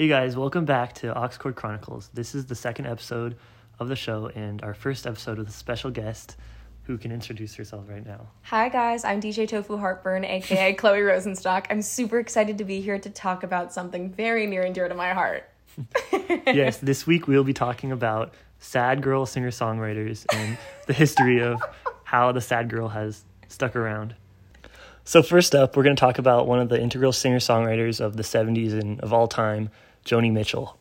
Hey guys, welcome back to Oxcord Chronicles. This is the second episode of the show and our first episode with a special guest who can introduce herself right now. Hi guys, I'm DJ Tofu Heartburn, aka Chloe Rosenstock. I'm super excited to be here to talk about something very near and dear to my heart. yes, this week we'll be talking about sad girl singer songwriters and the history of how the sad girl has stuck around. So, first up, we're going to talk about one of the integral singer songwriters of the 70s and of all time, Joni Mitchell.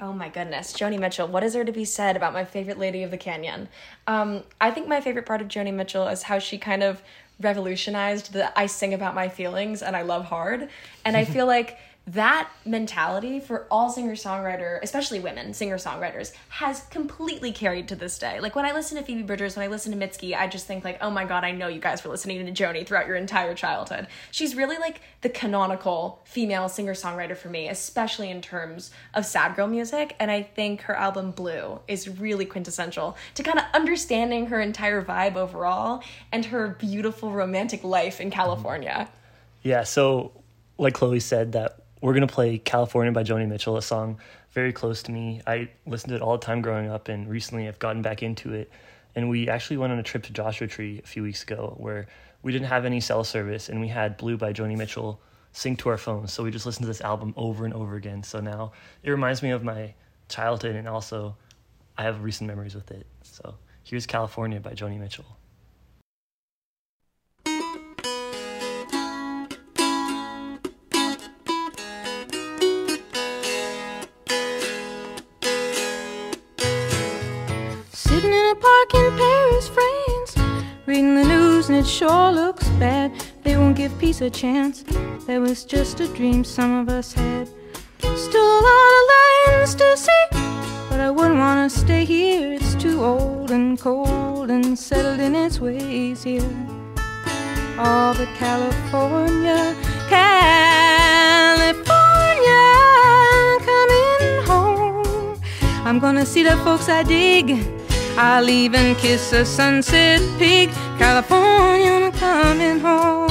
Oh my goodness, Joni Mitchell. What is there to be said about my favorite lady of the canyon? Um, I think my favorite part of Joni Mitchell is how she kind of revolutionized the I sing about my feelings and I love hard. And I feel like that mentality for all singer songwriter, especially women singer songwriters, has completely carried to this day. Like when I listen to Phoebe Bridgers, when I listen to Mitski, I just think like, oh my god, I know you guys were listening to Joni throughout your entire childhood. She's really like the canonical female singer songwriter for me, especially in terms of sad girl music. And I think her album Blue is really quintessential to kind of understanding her entire vibe overall and her beautiful romantic life in California. Yeah, so like Chloe said, that we're going to play California by Joni Mitchell, a song very close to me. I listened to it all the time growing up, and recently I've gotten back into it. And we actually went on a trip to Joshua Tree a few weeks ago where we didn't have any cell service, and we had Blue by Joni Mitchell sync to our phones. So we just listened to this album over and over again. So now it reminds me of my childhood, and also I have recent memories with it. So here's California by Joni Mitchell. Parking Paris, France, reading the news and it sure looks bad. They won't give peace a chance. That was just a dream some of us had. Still a lot of lands to see, but I wouldn't want to stay here. It's too old and cold and settled in its ways here. All but California, California, coming home. I'm gonna see the folks I dig. I'll even kiss a sunset peak. California, I'm coming home.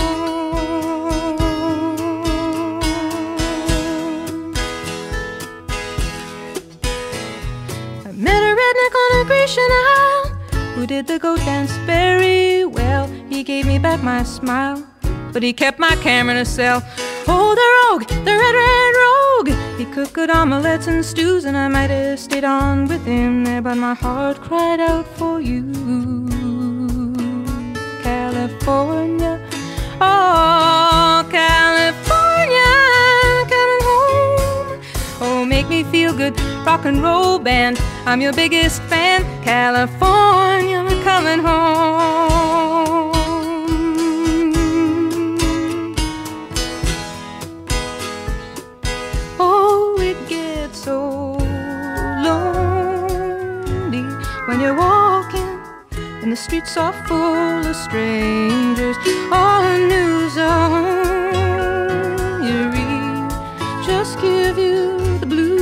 I met a redneck on a Grecian Isle who did the goat dance very well. He gave me back my smile, but he kept my camera a cell. Oh, the rogue, the red, red rogue. He cooked good omelets and stews, and I might have stayed on with him there, but my heart cried out for you. California, oh, California, coming home. Oh, make me feel good, rock and roll band. I'm your biggest fan, California, coming home. The streets are full of strangers. All the news you read just give you the blues.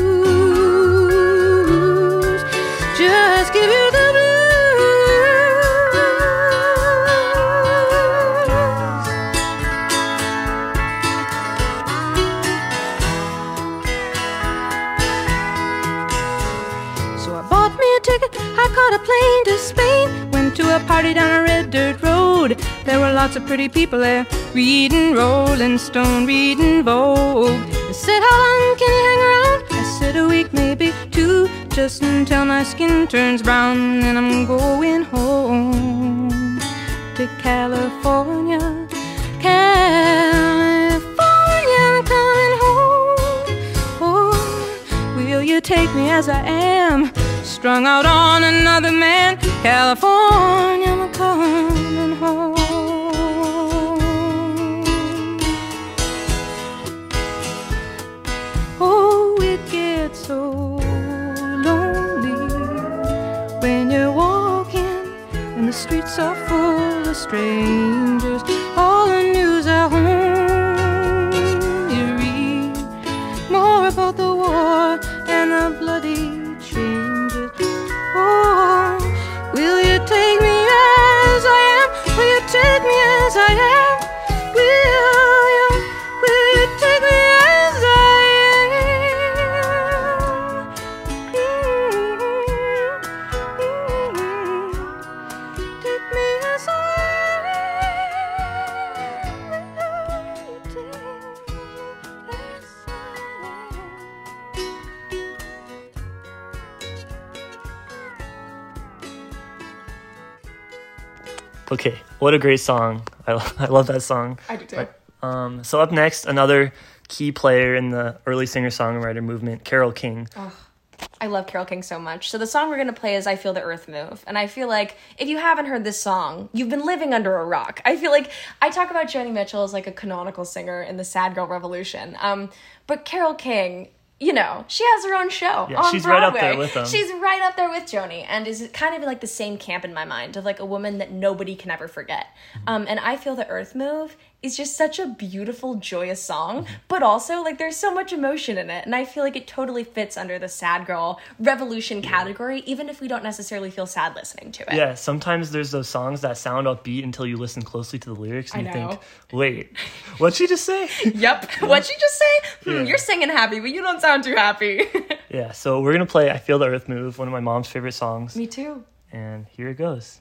Just give you the blues. So I bought me a ticket. I caught a plane to To a party down a red dirt road. There were lots of pretty people there, reading Rolling Stone, reading Vogue. They said, How long can you hang around? I said, A week, maybe two, just until my skin turns brown. and I'm going home to California. California, I'm coming home. Oh, will you take me as I am? Strung out on another man. California, I'm coming home. Oh, it gets so lonely when you're walking and the streets are full of strangers. Okay, what a great song. I, I love that song. I do too. Um, so up next, another key player in the early singer-songwriter movement, Carole King. Oh. I love Carole King so much. So the song we're gonna play is "I Feel the Earth Move," and I feel like if you haven't heard this song, you've been living under a rock. I feel like I talk about Joni Mitchell as like a canonical singer in the sad girl revolution, um, but Carole King. You know, she has her own show Yeah, on she's right up Broadway. there with them. She's right up there with Joni, and is kind of like the same camp in my mind of like a woman that nobody can ever forget. Um, and I feel the Earth Move is just such a beautiful, joyous song, but also like there's so much emotion in it, and I feel like it totally fits under the sad girl revolution category, even if we don't necessarily feel sad listening to it. Yeah, sometimes there's those songs that sound upbeat until you listen closely to the lyrics and you think, wait, what'd she just say? Yep. What'd you just say? Hmm, Yeah. You're singing happy, but you don't sound too happy. yeah, so we're gonna play I Feel the Earth Move, one of my mom's favorite songs. Me too. And here it goes.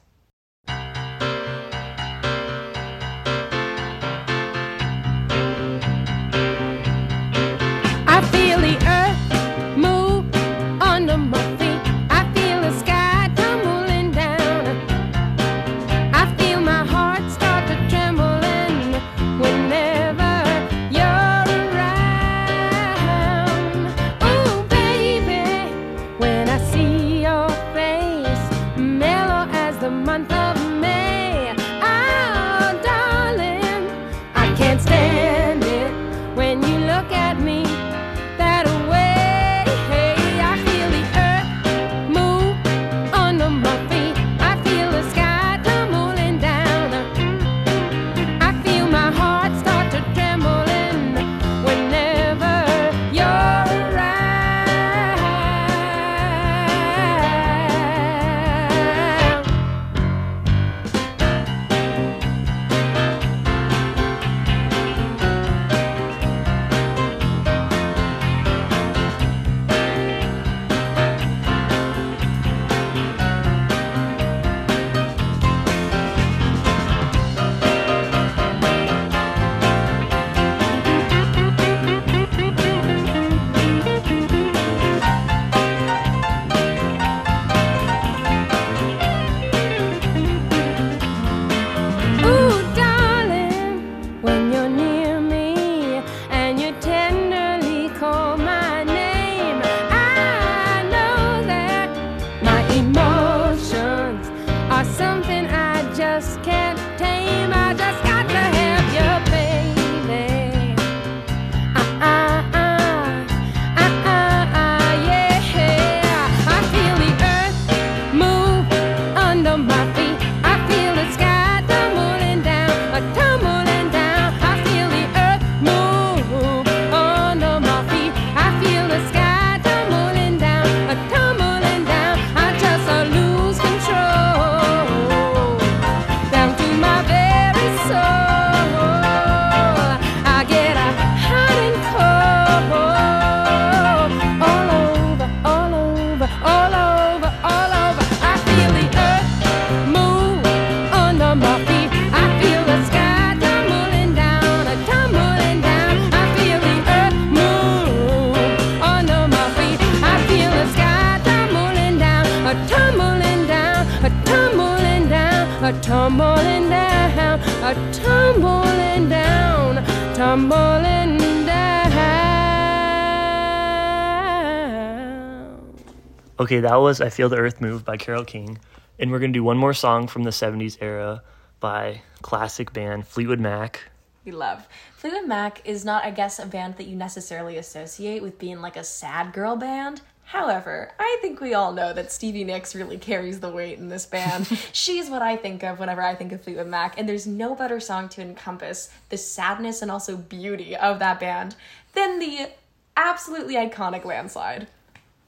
Okay, that was I Feel the Earth Move by Carole King. And we're gonna do one more song from the 70s era by classic band Fleetwood Mac. We love. Fleetwood Mac is not, I guess, a band that you necessarily associate with being like a sad girl band. However, I think we all know that Stevie Nicks really carries the weight in this band. She's what I think of whenever I think of Fleetwood Mac, and there's no better song to encompass the sadness and also beauty of that band than the absolutely iconic landslide.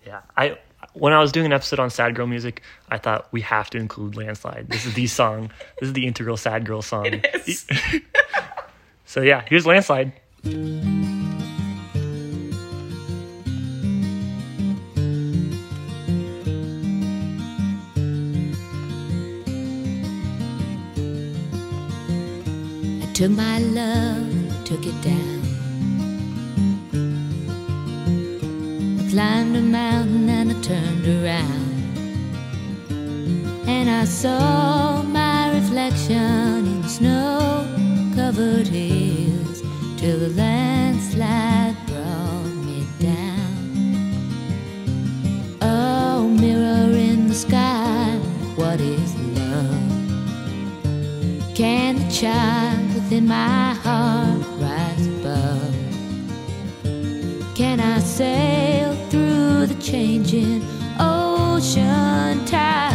Yeah, I when I was doing an episode on sad girl music, I thought we have to include Landslide. This is the song. This is the integral sad girl song. It is. So yeah, here's Landslide. I took my love and took it down. Climbed a mountain and I turned around. And I saw my reflection in snow covered hills till the landslide brought me down. Oh, mirror in the sky, what is love? Can the child within my heart rise above? Can I the changing ocean tides?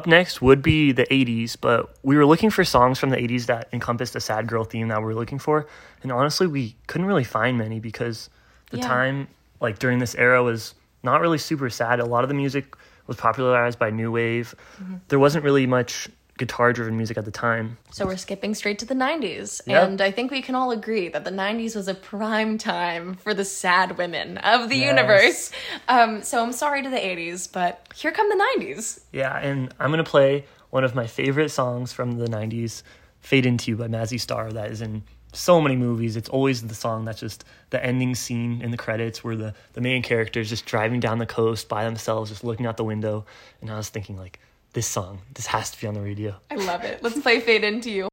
Up next would be the 80s, but we were looking for songs from the 80s that encompassed the sad girl theme that we were looking for, and honestly, we couldn't really find many because the Yeah. time like during this era was not really super sad. A lot of the music was popularized by new wave. Mm-hmm. There wasn't really much guitar driven music at the time. So we're skipping straight to the 90s. Yep. And I think we can all agree that the 90s was a prime time for the sad women of the Yes. universe. Um, so I'm sorry to the 80s, but here come the 90s. Yeah, and I'm gonna play one of my favorite songs from the '90s, "Fade Into You" by Mazzy Star. That is in so many movies. It's always the song that's just the ending scene in the credits where the the main character is just driving down the coast by themselves, just looking out the window. And I was thinking, like, this song, this has to be on the radio. I love it. Let's play Fade Into You.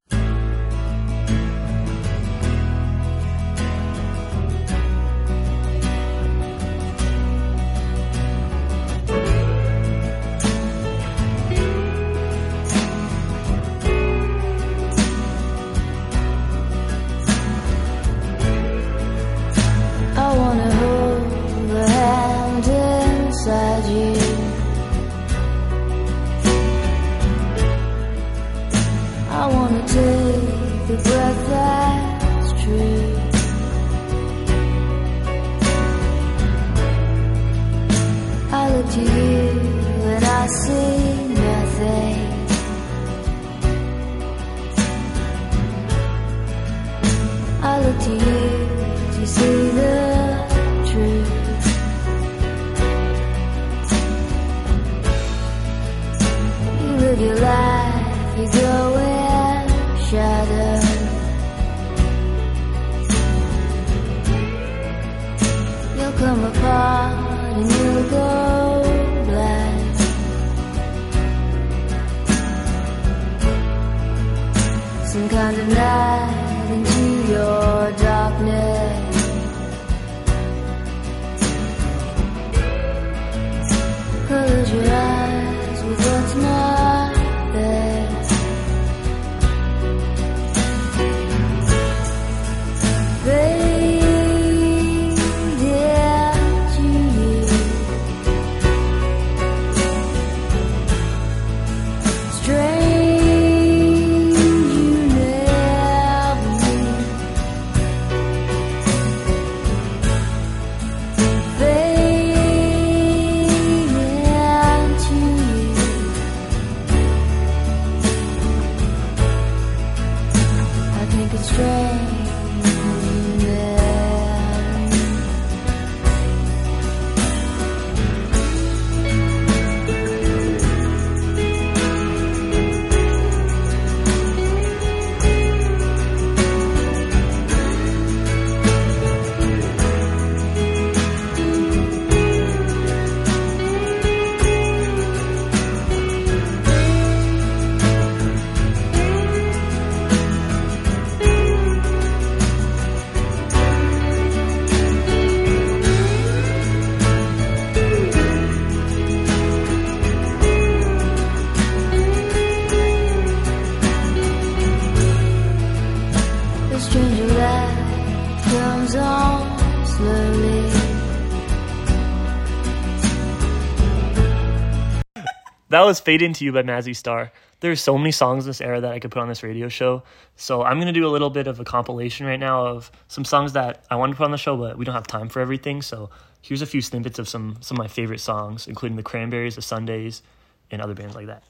was Fade Into You by Mazzy Star. There's so many songs in this era that I could put on this radio show. So I'm going to do a little bit of a compilation right now of some songs that I wanted to put on the show, but we don't have time for everything. So here's a few snippets of some, some of my favorite songs, including The Cranberries, The Sundays, and other bands like that.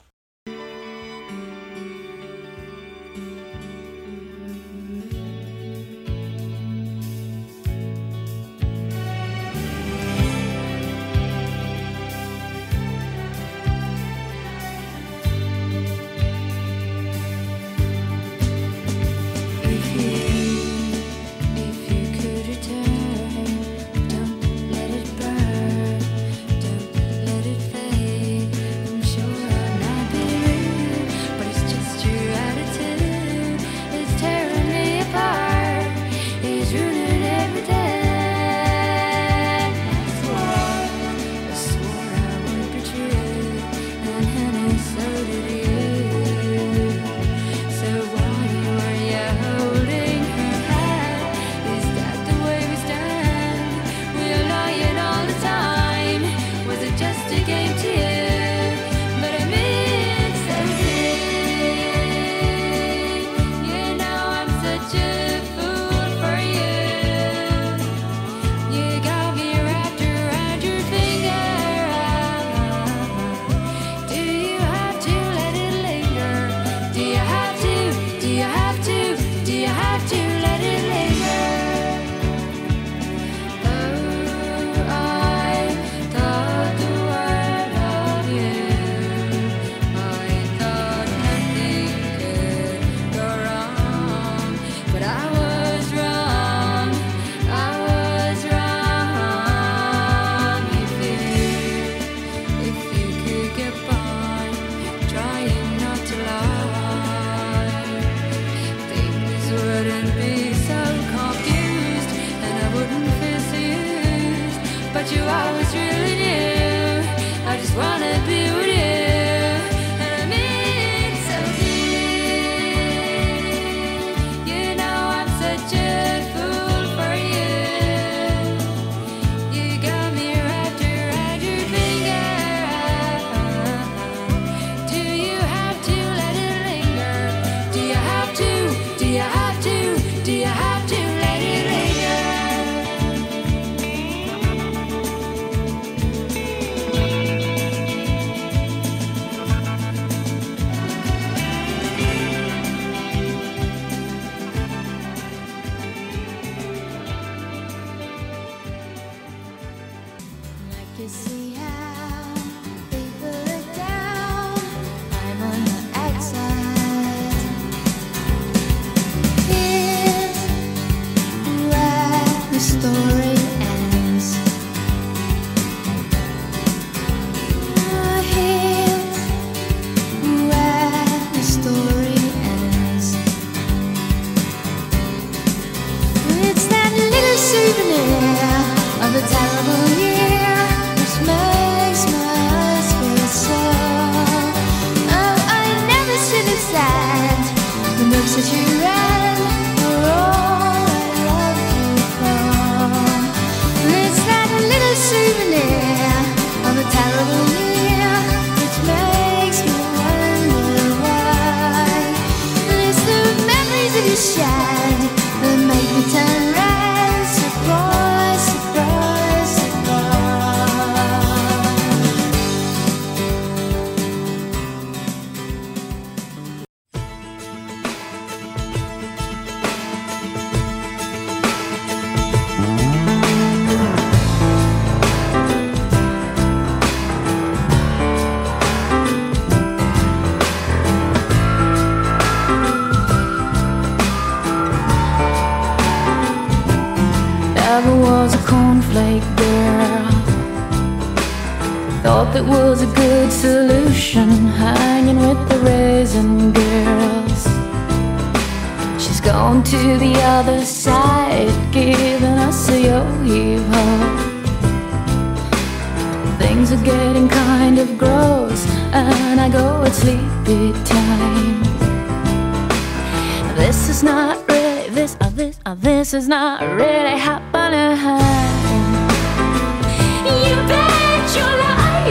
Girl. Thought that was a good solution, hanging with the raisin girls. She's gone to the other side, giving us a yo-yo. Things are getting kind of gross, and I go at sleepy time. This is not really this, uh, this, uh, this is not really happening.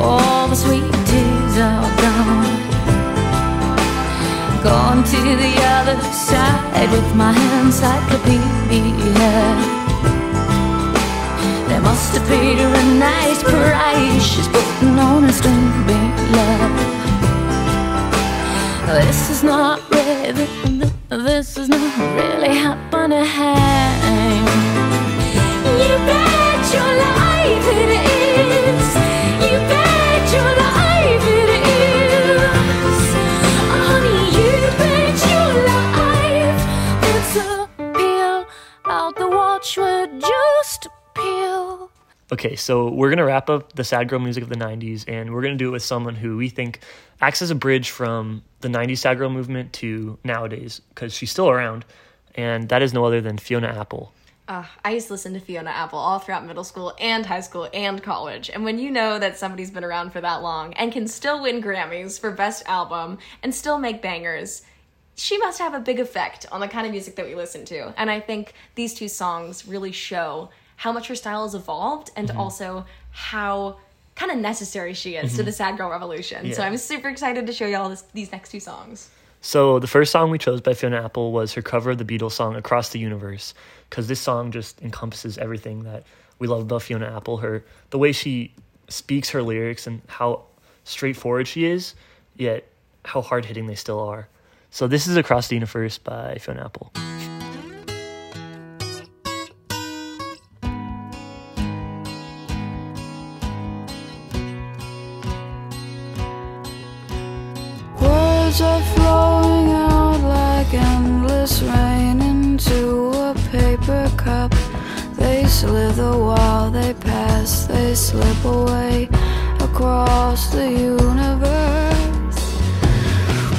All the sweet tears are gone. Gone to the other side with my encyclopedia. They must have paid her a nice price. She's putting on a string love. This is not really, this is not really happening. You bet your life Okay, so we're gonna wrap up the sad girl music of the '90s, and we're gonna do it with someone who we think acts as a bridge from the '90s sad girl movement to nowadays, because she's still around, and that is no other than Fiona Apple. Uh, I used to listen to Fiona Apple all throughout middle school and high school and college. And when you know that somebody's been around for that long and can still win Grammys for Best Album and still make bangers, she must have a big effect on the kind of music that we listen to. And I think these two songs really show how much her style has evolved and mm-hmm. also how kind of necessary she is to mm-hmm. the sad girl revolution. So I'm super excited to show y'all this, these next two songs. So the first song we chose by Fiona Apple was her cover of the Beatles song "Across the Universe," because this song just encompasses everything that we love about Fiona Apple. Her the way she speaks her lyrics and how straightforward she is, yet how hard hitting they still are. So this is "Across the Universe" by Fiona Apple. Slither while they pass, they slip away across the universe.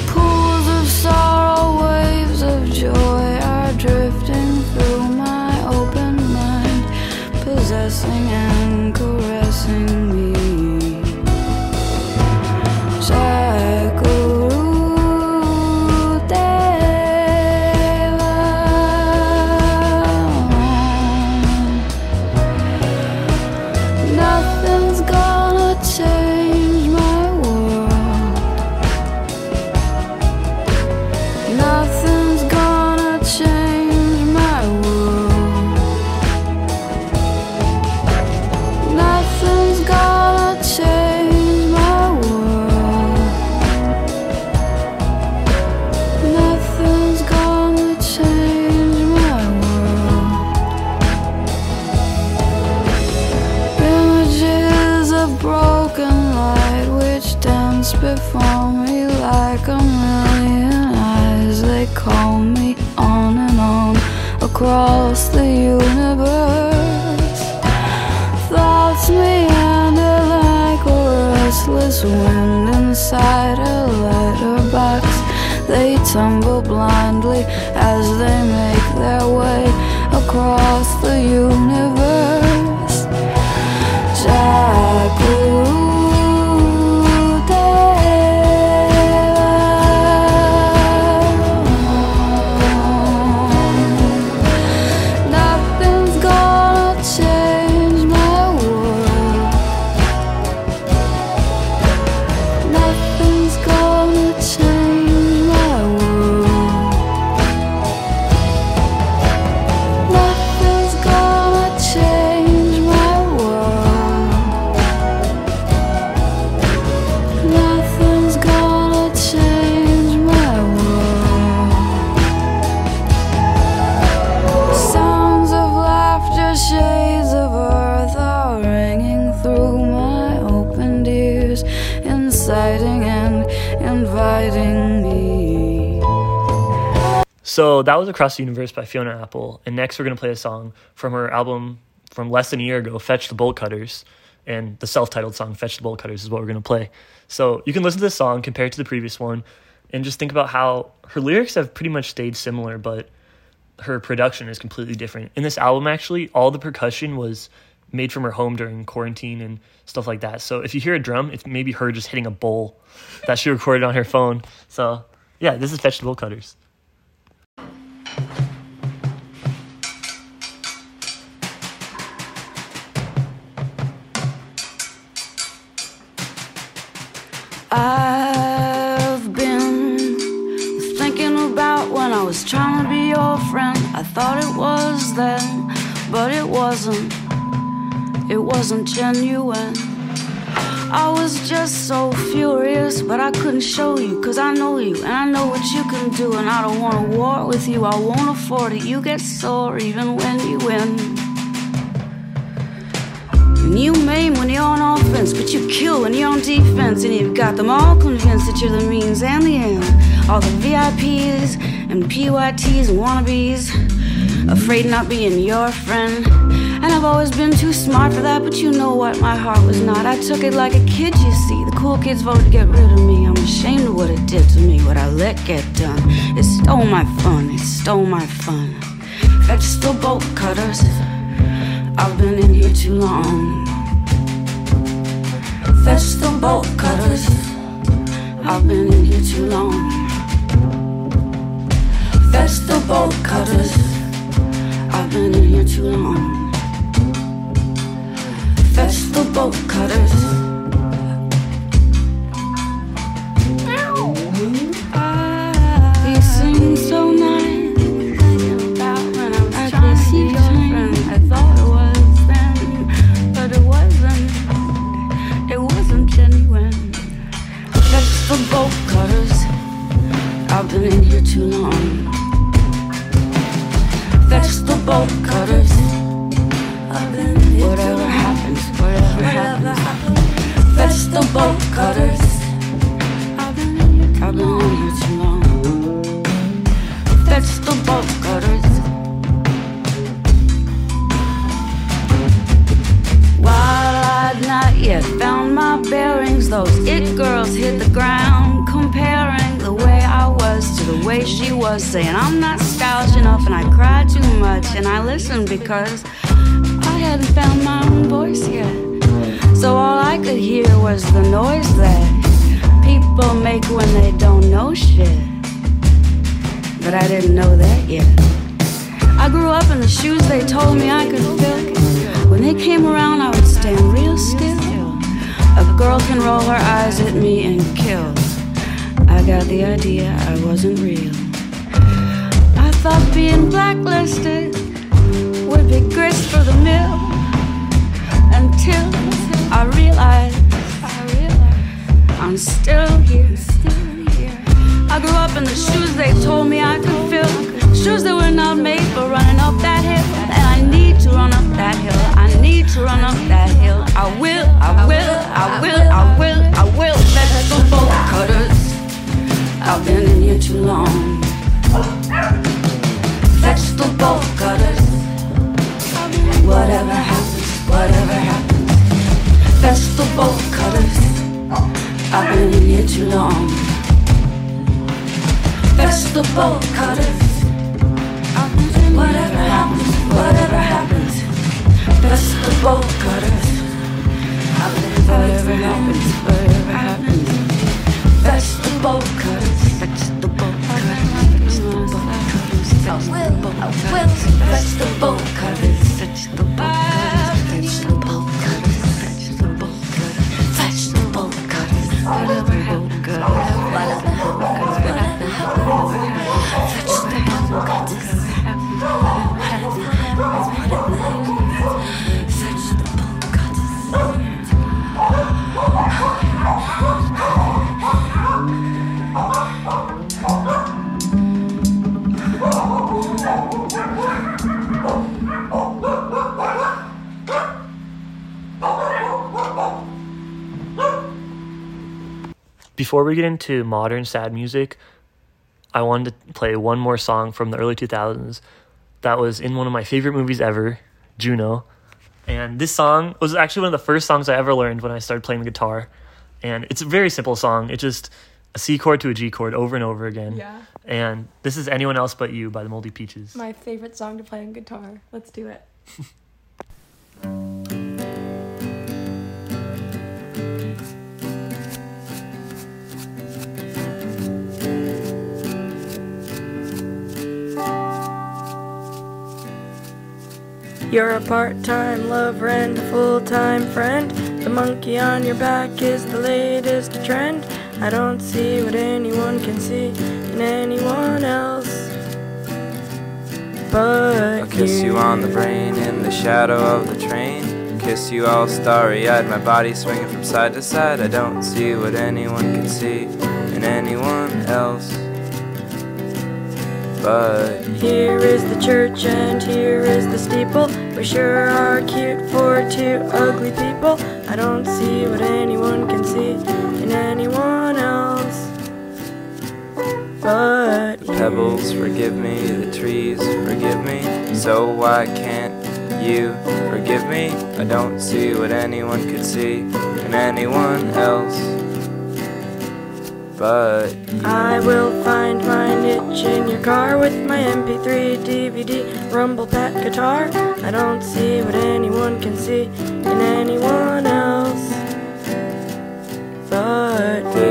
Pools of sorrow, waves of joy are drifting through my open mind, possessing was Across the Universe by Fiona Apple. And next we're going to play a song from her album from less than a year ago, Fetch the Bolt Cutters. And the self titled song, Fetch the Bolt Cutters, is what we're going to play. So you can listen to this song compared to the previous one and just think about how her lyrics have pretty much stayed similar, but her production is completely different. In this album, actually, all the percussion was made from her home during quarantine and stuff like that. So if you hear a drum, it's maybe her just hitting a bowl that she recorded on her phone. So yeah, this is Fetch the Bolt Cutters. Thought it was then, but it wasn't. It wasn't genuine. I was just so furious, but I couldn't show you, cause I know you, and I know what you can do, and I don't wanna war with you, I won't afford it. You get sore even when you win. And you maim when you're on offense, but you kill when you're on defense. And you've got them all convinced that you're the means and the end. All the VIPs and PYTs and wannabes, Mm-hmm. afraid not being your friend. And I've always been too smart for that, but you know what? My heart was not. I took it like a kid, you see. The cool kids voted to get rid of me. I'm ashamed of what it did to me, what I let get done. It stole my fun, it stole my fun. Fetch the bolt cutters. I've been in here too long. Fetch the bolt cutters. I've been in here too long. Fetch the bolt cutters. I've been in here too long. The cutters. You sing so nice. I. I thought it was then, but it wasn't. It wasn't genuine. Bolt cutters. I've been in here too long. Fetch the bolt cutters. Whatever happens, whatever happens. Fetch the bolt cutters. I've been in here too long. Fetch the bolt cutters. While I'd not yet found my bearings, those it girls hit the ground, was to the way she was, saying I'm not stylish enough and I cry too much, and I listened because I hadn't found my own voice yet. So all I could hear was the noise that people make when they don't know shit. But I didn't know that yet. I grew up in the shoes they told me I could fill. When they came around, I would stand real still. A girl can roll her eyes at me and kill. I got the idea I wasn't real. I thought being blacklisted would be grist for the mill. Until I realized I'm still here. I grew up in the shoes they told me I could fill. Shoes that were not made for running up that hill. And I need to run up that hill. I need to run up that hill. I will, I will, I will, I will, I will. Bolt cutters. I've been in here too long. Fetch the bolt cutters. Whatever happens, whatever happens. Fetch the bolt cutters. I've been in here too long. Fetch the bolt cutters. Whatever happens, whatever happens. Fetch the bolt cutters. Whatever happens, whatever happens. Fetch the bolt cutters. I will, I will, vegetable curries. Vegetable Before we get into modern sad music, I wanted to play one more song from the early 2000s that was in one of my favorite movies ever, Juno. And this song was actually one of the first songs I ever learned when I started playing the guitar. And it's a very simple song. It's just a C chord to a G chord over and over again. Yeah. And this is Anyone Else But You by the Moldy Peaches. My favorite song to play on guitar. Let's do it. You're a part-time lover and a full-time friend. The monkey on your back is the latest trend. I don't see what anyone can see in anyone else. But I'll kiss you on the brain in the shadow of the train. Kiss you all starry eyed, my body swinging from side to side. I don't see what anyone can see in anyone else. But Here is the church and here is the steeple. We sure are cute for two ugly people. I don't see what anyone can see in anyone else. But the pebbles forgive me, the trees forgive me. So why can't you forgive me? I don't see what anyone could see in anyone else. But I will find my niche in your car with my MP3, DVD, Rumble Pack guitar. I don't see what anyone can see in anyone else. But you.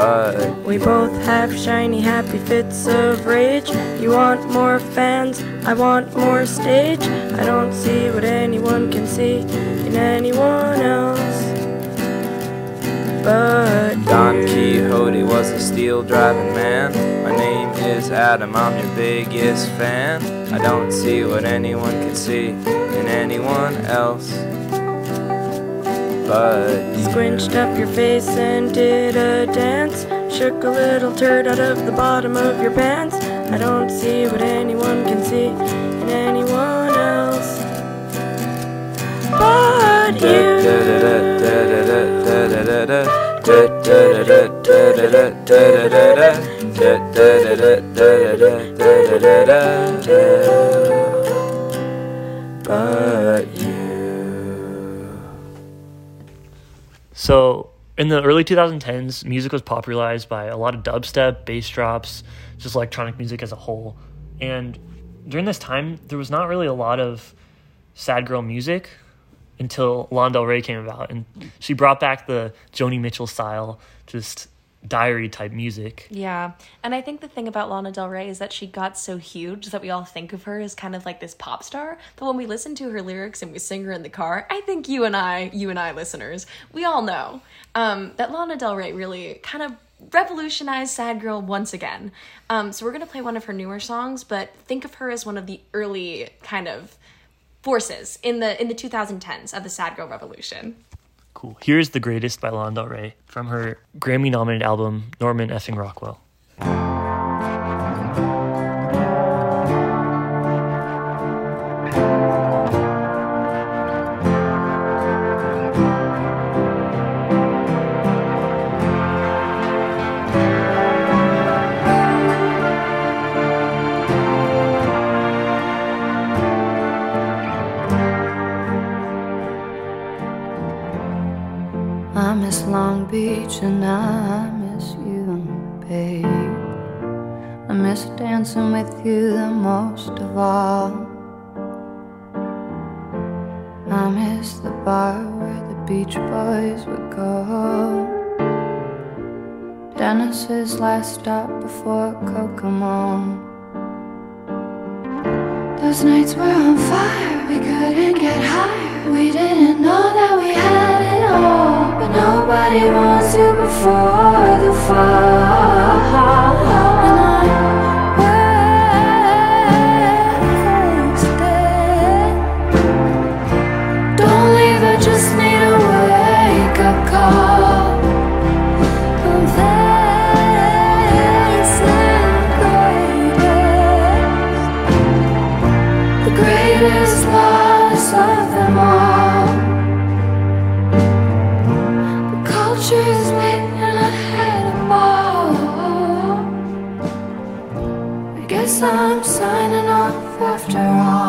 But We both have shiny, happy fits of rage. You want more fans, I want more stage. I don't see what anyone can see in anyone else. But Don. Quixote was a steel driving man. My name is Adam, I'm your biggest fan. I don't see what anyone can see in anyone else. But you. Squinched up your face and did a dance. Shook a little turd out of the bottom of your pants. I don't see what anyone can see in anyone else. But you. But So in the early 2010s, music was popularized by a lot of dubstep, bass drops, just electronic music as a whole. And during this time, there was not really a lot of sad girl music until Lana Del Rey came about, and she brought back the Joni Mitchell style, just diary type music. Yeah, and I think the thing about Lana Del Rey is that she got so huge that we all think of her as kind of like this pop star. But when we listen to her lyrics and we sing her in the car, I think you and I, you and I listeners, we all know um, that Lana Del Rey really kind of revolutionized sad girl once again. Um, so we're gonna play one of her newer songs, but think of her as one of the early kind of forces in the in the 2010s of the sad girl revolution. Cool. Here's The Greatest by Lana Del Rey from her Grammy nominated album, Norman Effing Rockwell. Beach and I miss you, babe. I miss dancing with you the most of all. I miss the bar where the beach boys would go. Dennis's last stop before Kokomo. Those nights were on fire, we couldn't get higher. We didn't know that we had nobody wants to before the fall. I'm signing off after all.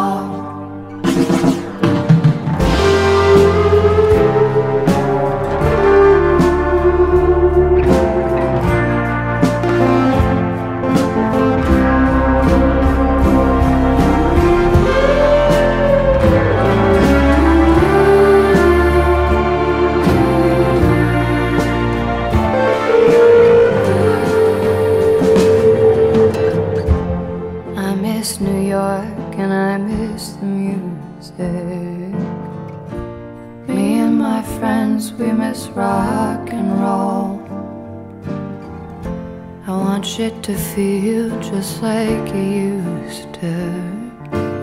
To feel just like you used to.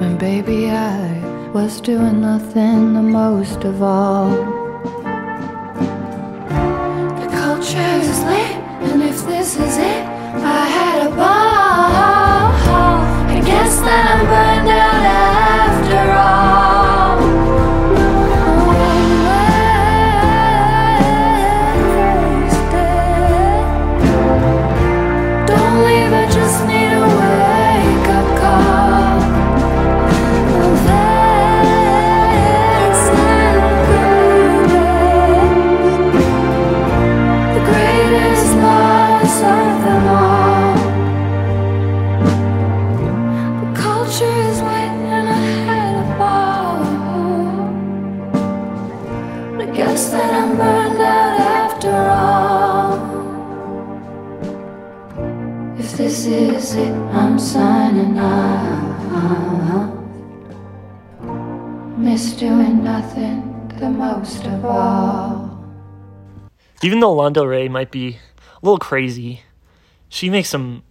When baby I was doing nothing the most of all. Lana Del Rey might be a little crazy, she makes some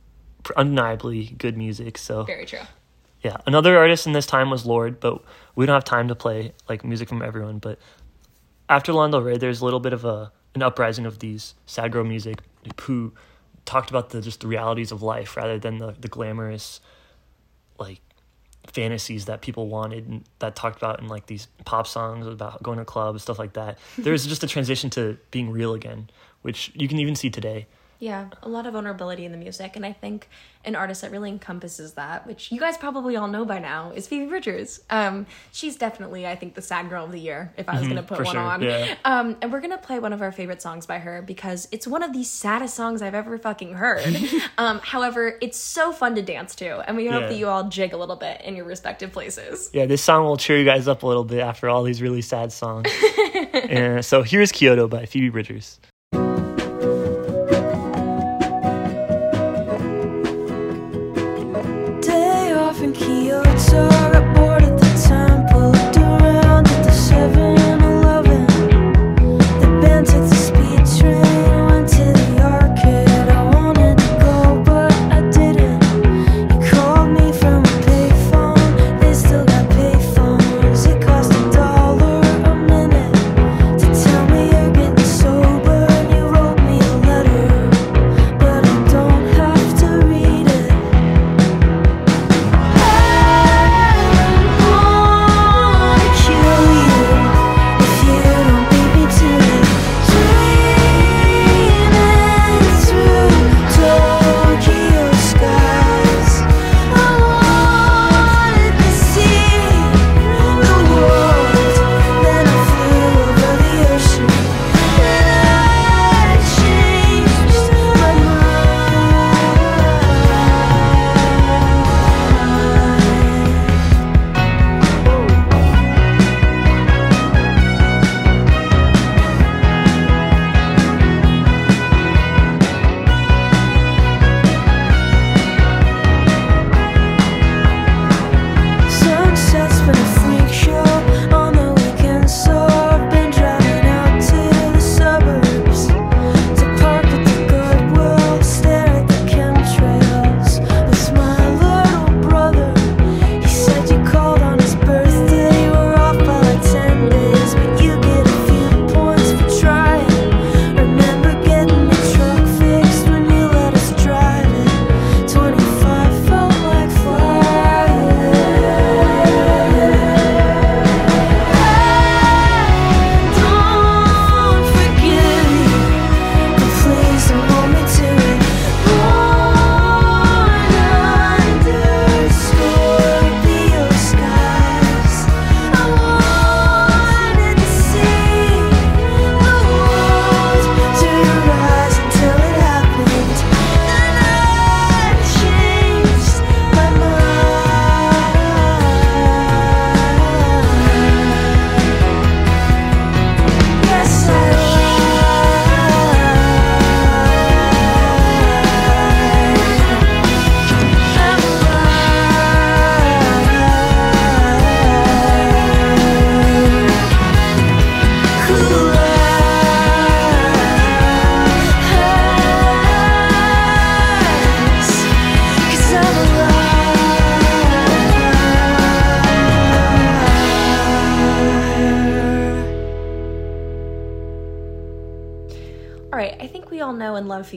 undeniably good music. So Very true. yeah, another artist in this time was Lorde, but we don't have time to play like music from everyone. But after Lana Del Rey, there's a little bit of a an uprising of these sad girl music who talked about the just the realities of life rather than the the glamorous like fantasies that people wanted and that talked about in like these pop songs about going to clubs stuff like that there's just a transition to being real again which you can even see today Yeah, a lot of vulnerability in the music, and I think an artist that really encompasses that, which you guys probably all know by now, is Phoebe Bridgers. Um, she's definitely, I think, the sad girl of the year if I was gonna put one sure, on. yeah. Um, and we're gonna play one of our favorite songs by her because it's one of the saddest songs I've ever fucking heard. um, however, it's so fun to dance to, and we hope Yeah. that you all jig a little bit in your respective places. yeah this song will cheer you guys up a little bit after all these really sad songs and so here's kyoto by phoebe bridgers Kyoto,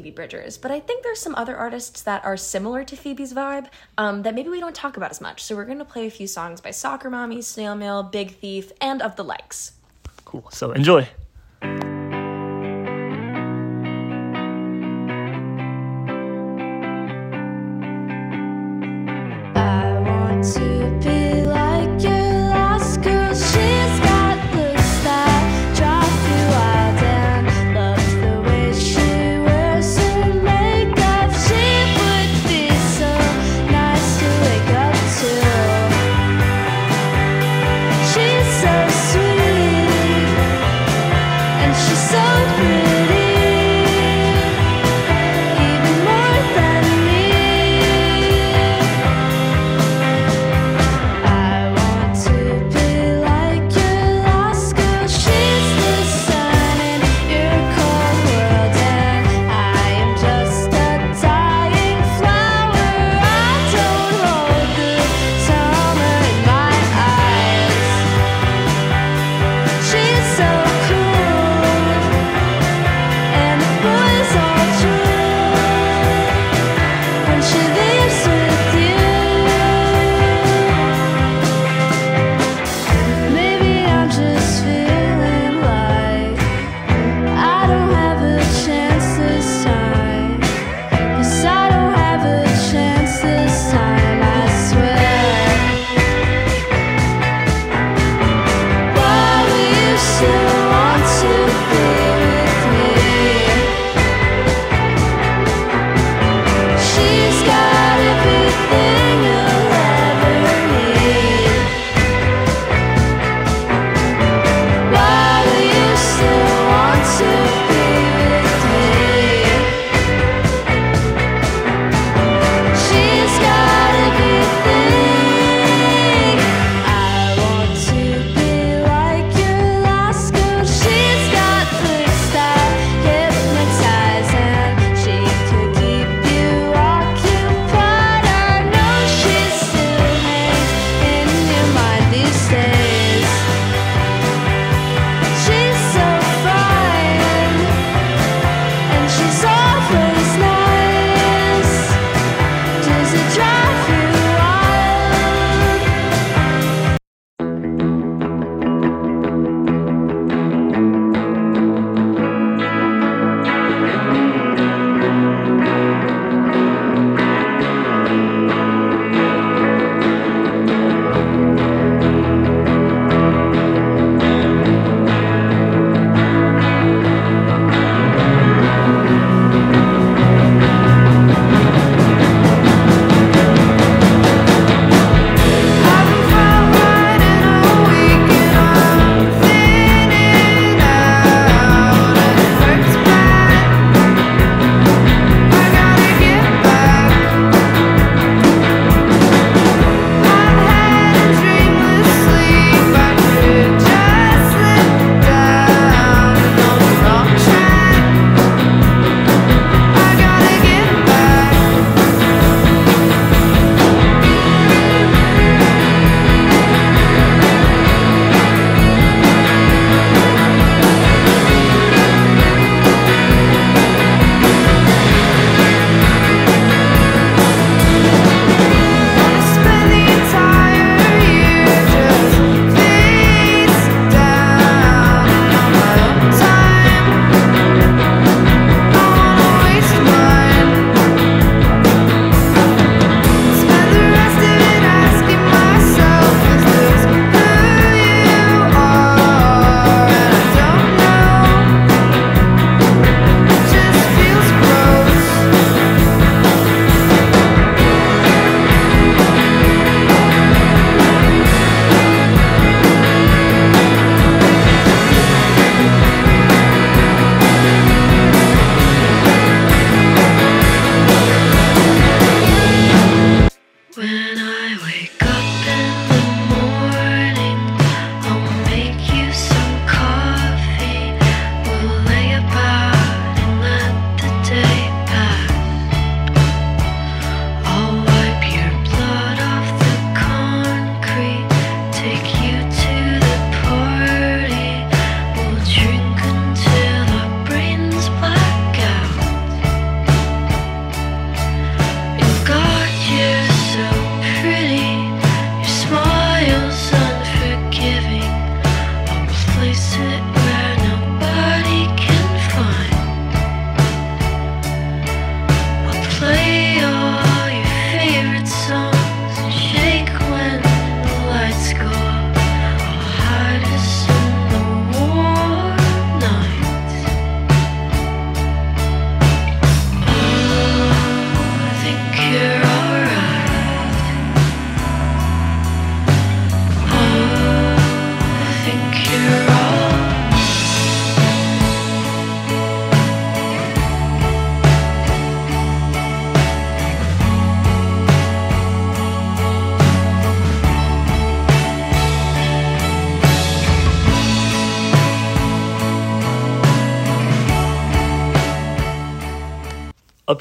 Phoebe Bridgers, but I think there's some other artists that are similar to Phoebe's vibe um, that maybe we don't talk about as much. So we're going to play a few songs by Soccer Mommy, Snail Mail, Big Thief, and of the likes. Cool. So enjoy. to be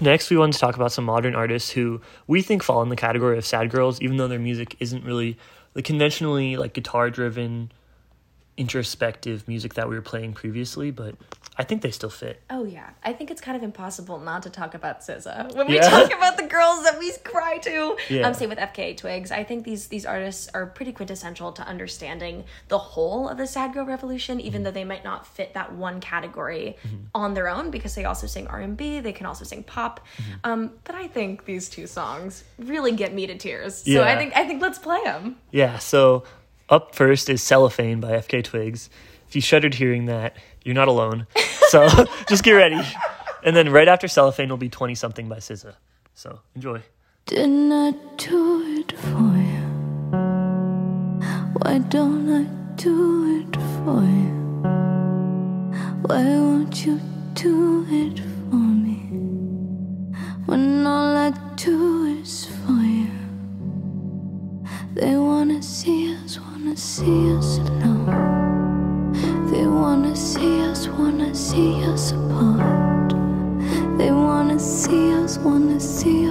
Next, we wanted to talk about some modern artists who we think fall in the category of sad girls, even though their music isn't really the conventionally like guitar driven, introspective music that we were playing previously. But I think they still fit. Oh yeah, I think it's kind of impossible not to talk about SZA when we Yeah. talk about the girls that we cry to. Yeah. Um, same with FKA Twigs. I think these these artists are pretty quintessential to understanding the whole of the sad girl revolution, even though they might not fit that one category on their own because they also sing R and B. They can also sing pop. Um, but I think these two songs really get me to tears. So I think I think let's play them. Yeah, so up first is Cellophane by FK Twigs. If you shuddered hearing that, you're not alone. So just get ready. And then right after Cellophane will be 20 something by SZA. So enjoy. Didn't I do it for you? Why don't I do it for you? Why won't you do it for me? When all I do is for you. They wanna see us, wanna see us alone. They wanna see us, wanna see us apart. They wanna see us, wanna see us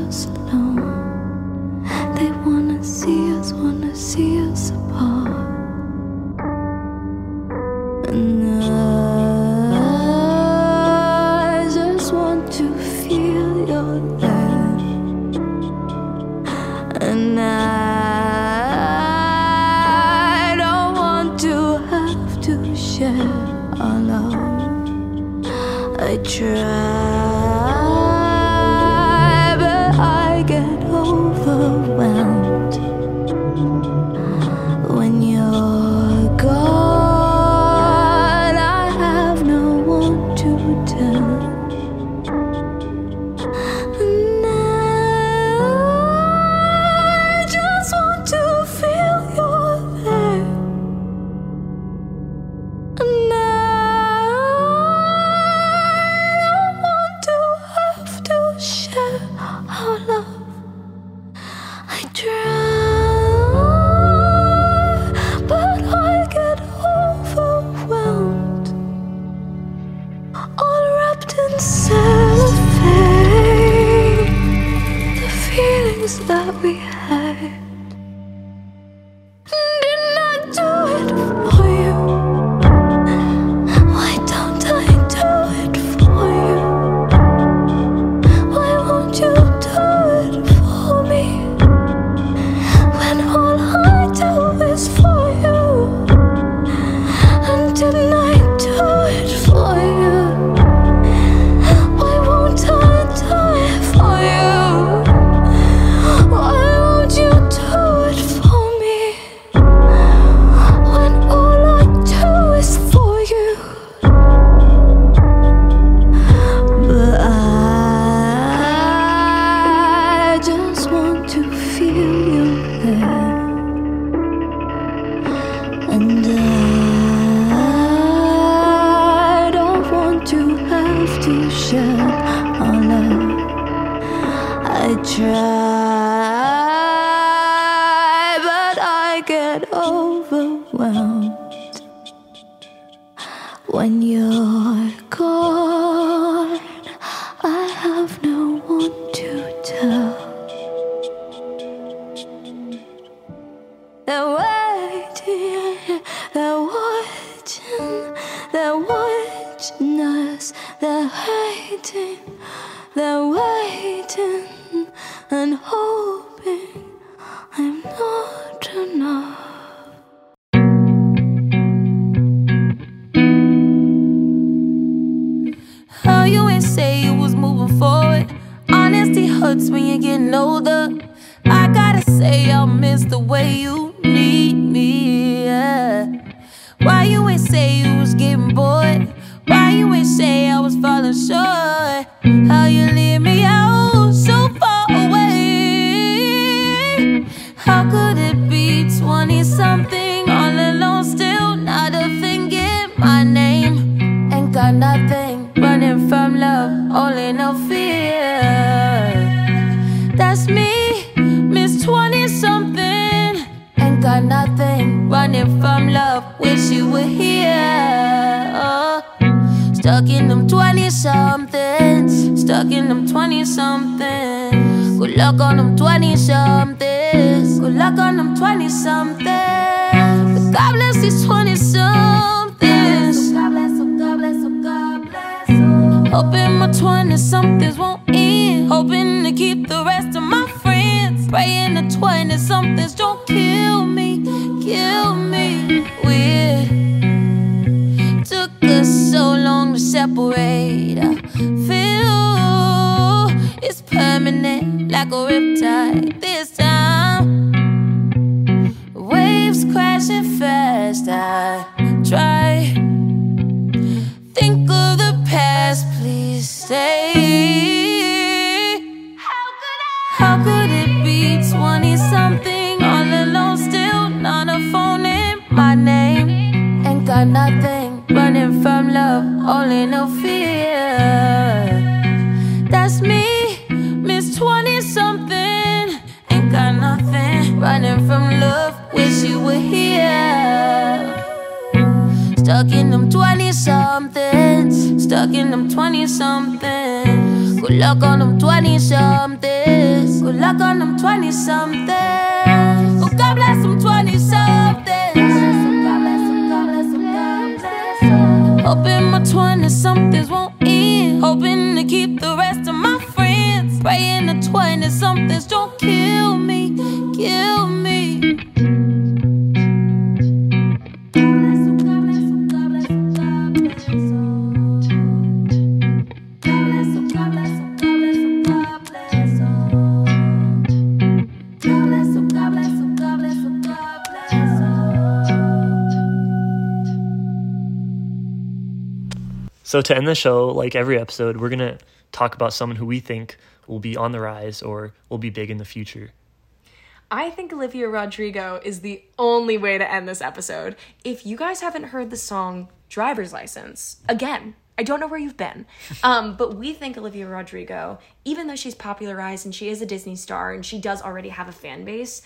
only no fear. That's me, Miss 20 something. Ain't got nothing running from love, wish you were here. Oh, Stuck in them 20 somethings. Stuck in them 20 somethings. Good luck on them 20 somethings. Good luck on them 20 somethings. God bless these 20 somethings. Hoping my 20 somethings won't end. Hoping to keep the rest of my friends. Praying the 20 somethings don't kill me. Kill me. Weird. Took us so long to separate. I feel it's permanent, like a riptide. This time, waves crashing fast. I got nothing running from love, only no fear. That's me, Miss 20 something. Ain't got nothing running from love, wish you were here. Stuck in them 20 somethings. Stuck in them 20 somethings. Good luck on them 20 somethings. Good luck on them 20 somethings. Hoping my 20 somethings won't end. Hoping to keep the rest of my friends. Praying the 20 somethings don't kill me. So to end the show, like every episode, we're gonna talk about someone who we think will be on the rise or will be big in the future. I think Olivia Rodrigo is the only way to end this episode. If you guys haven't heard the song Driver's License, again, I don't know where you've been. Um, but we think Olivia Rodrigo, even though she's popularized and she is a Disney star and she does already have a fan base,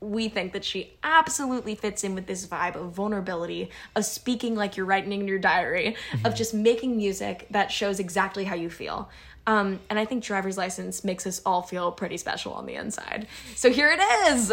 we think that she absolutely fits in with this vibe of vulnerability, of speaking like you're writing in your diary, of just making music that shows exactly how you feel. Um, and I think driver's license makes us all feel pretty special on the inside. So here it is.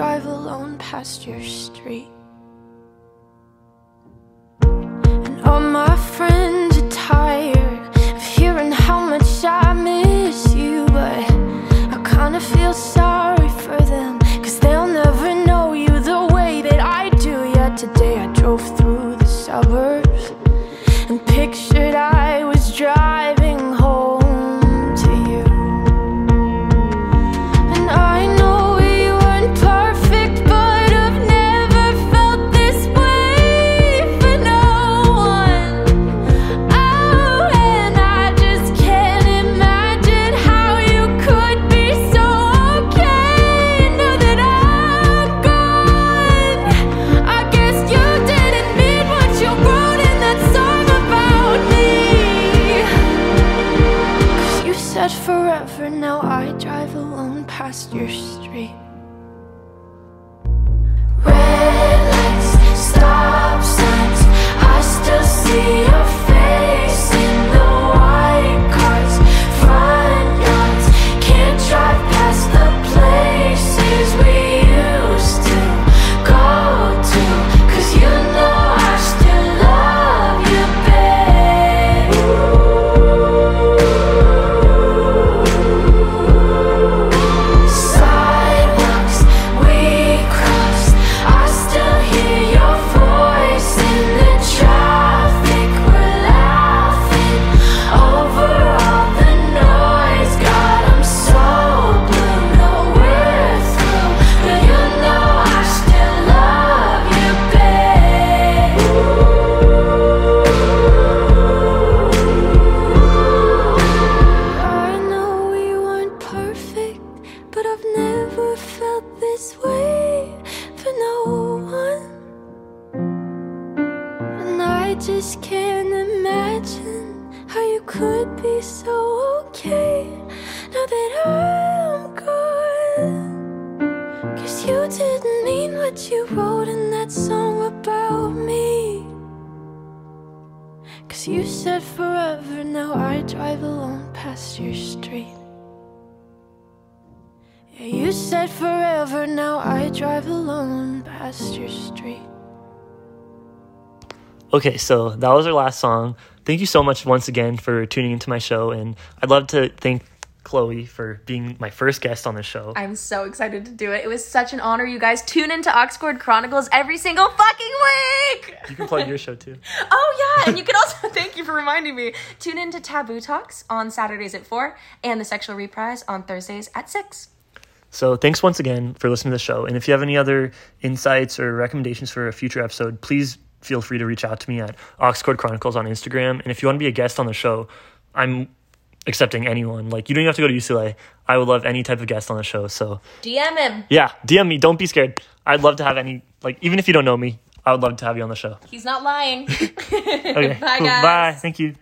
drive Okay, so that was our last song. Thank you so much once again for tuning into my show, and I'd love to thank Chloe for being my first guest on the show. I'm so excited to do it. It was such an honor, you guys. Tune into Oxford Chronicles every single fucking week. You can plug your show too. Oh yeah, and you can also thank you for reminding me. Tune into Taboo Talks on Saturdays at four, and the Sexual Reprise on Thursdays at six. So thanks once again for listening to the show. And if you have any other insights or recommendations for a future episode, please feel free to reach out to me at Oxcord Chronicles on Instagram. And if you want to be a guest on the show, I'm accepting anyone. Like you don't even have to go to UCLA. I would love any type of guest on the show. So DM him. yeah, DM me. Don't be scared. I'd love to have any like even if you don't know me, I would love to have you on the show. He's not lying. Okay. Bye, guys. Bye. Thank you.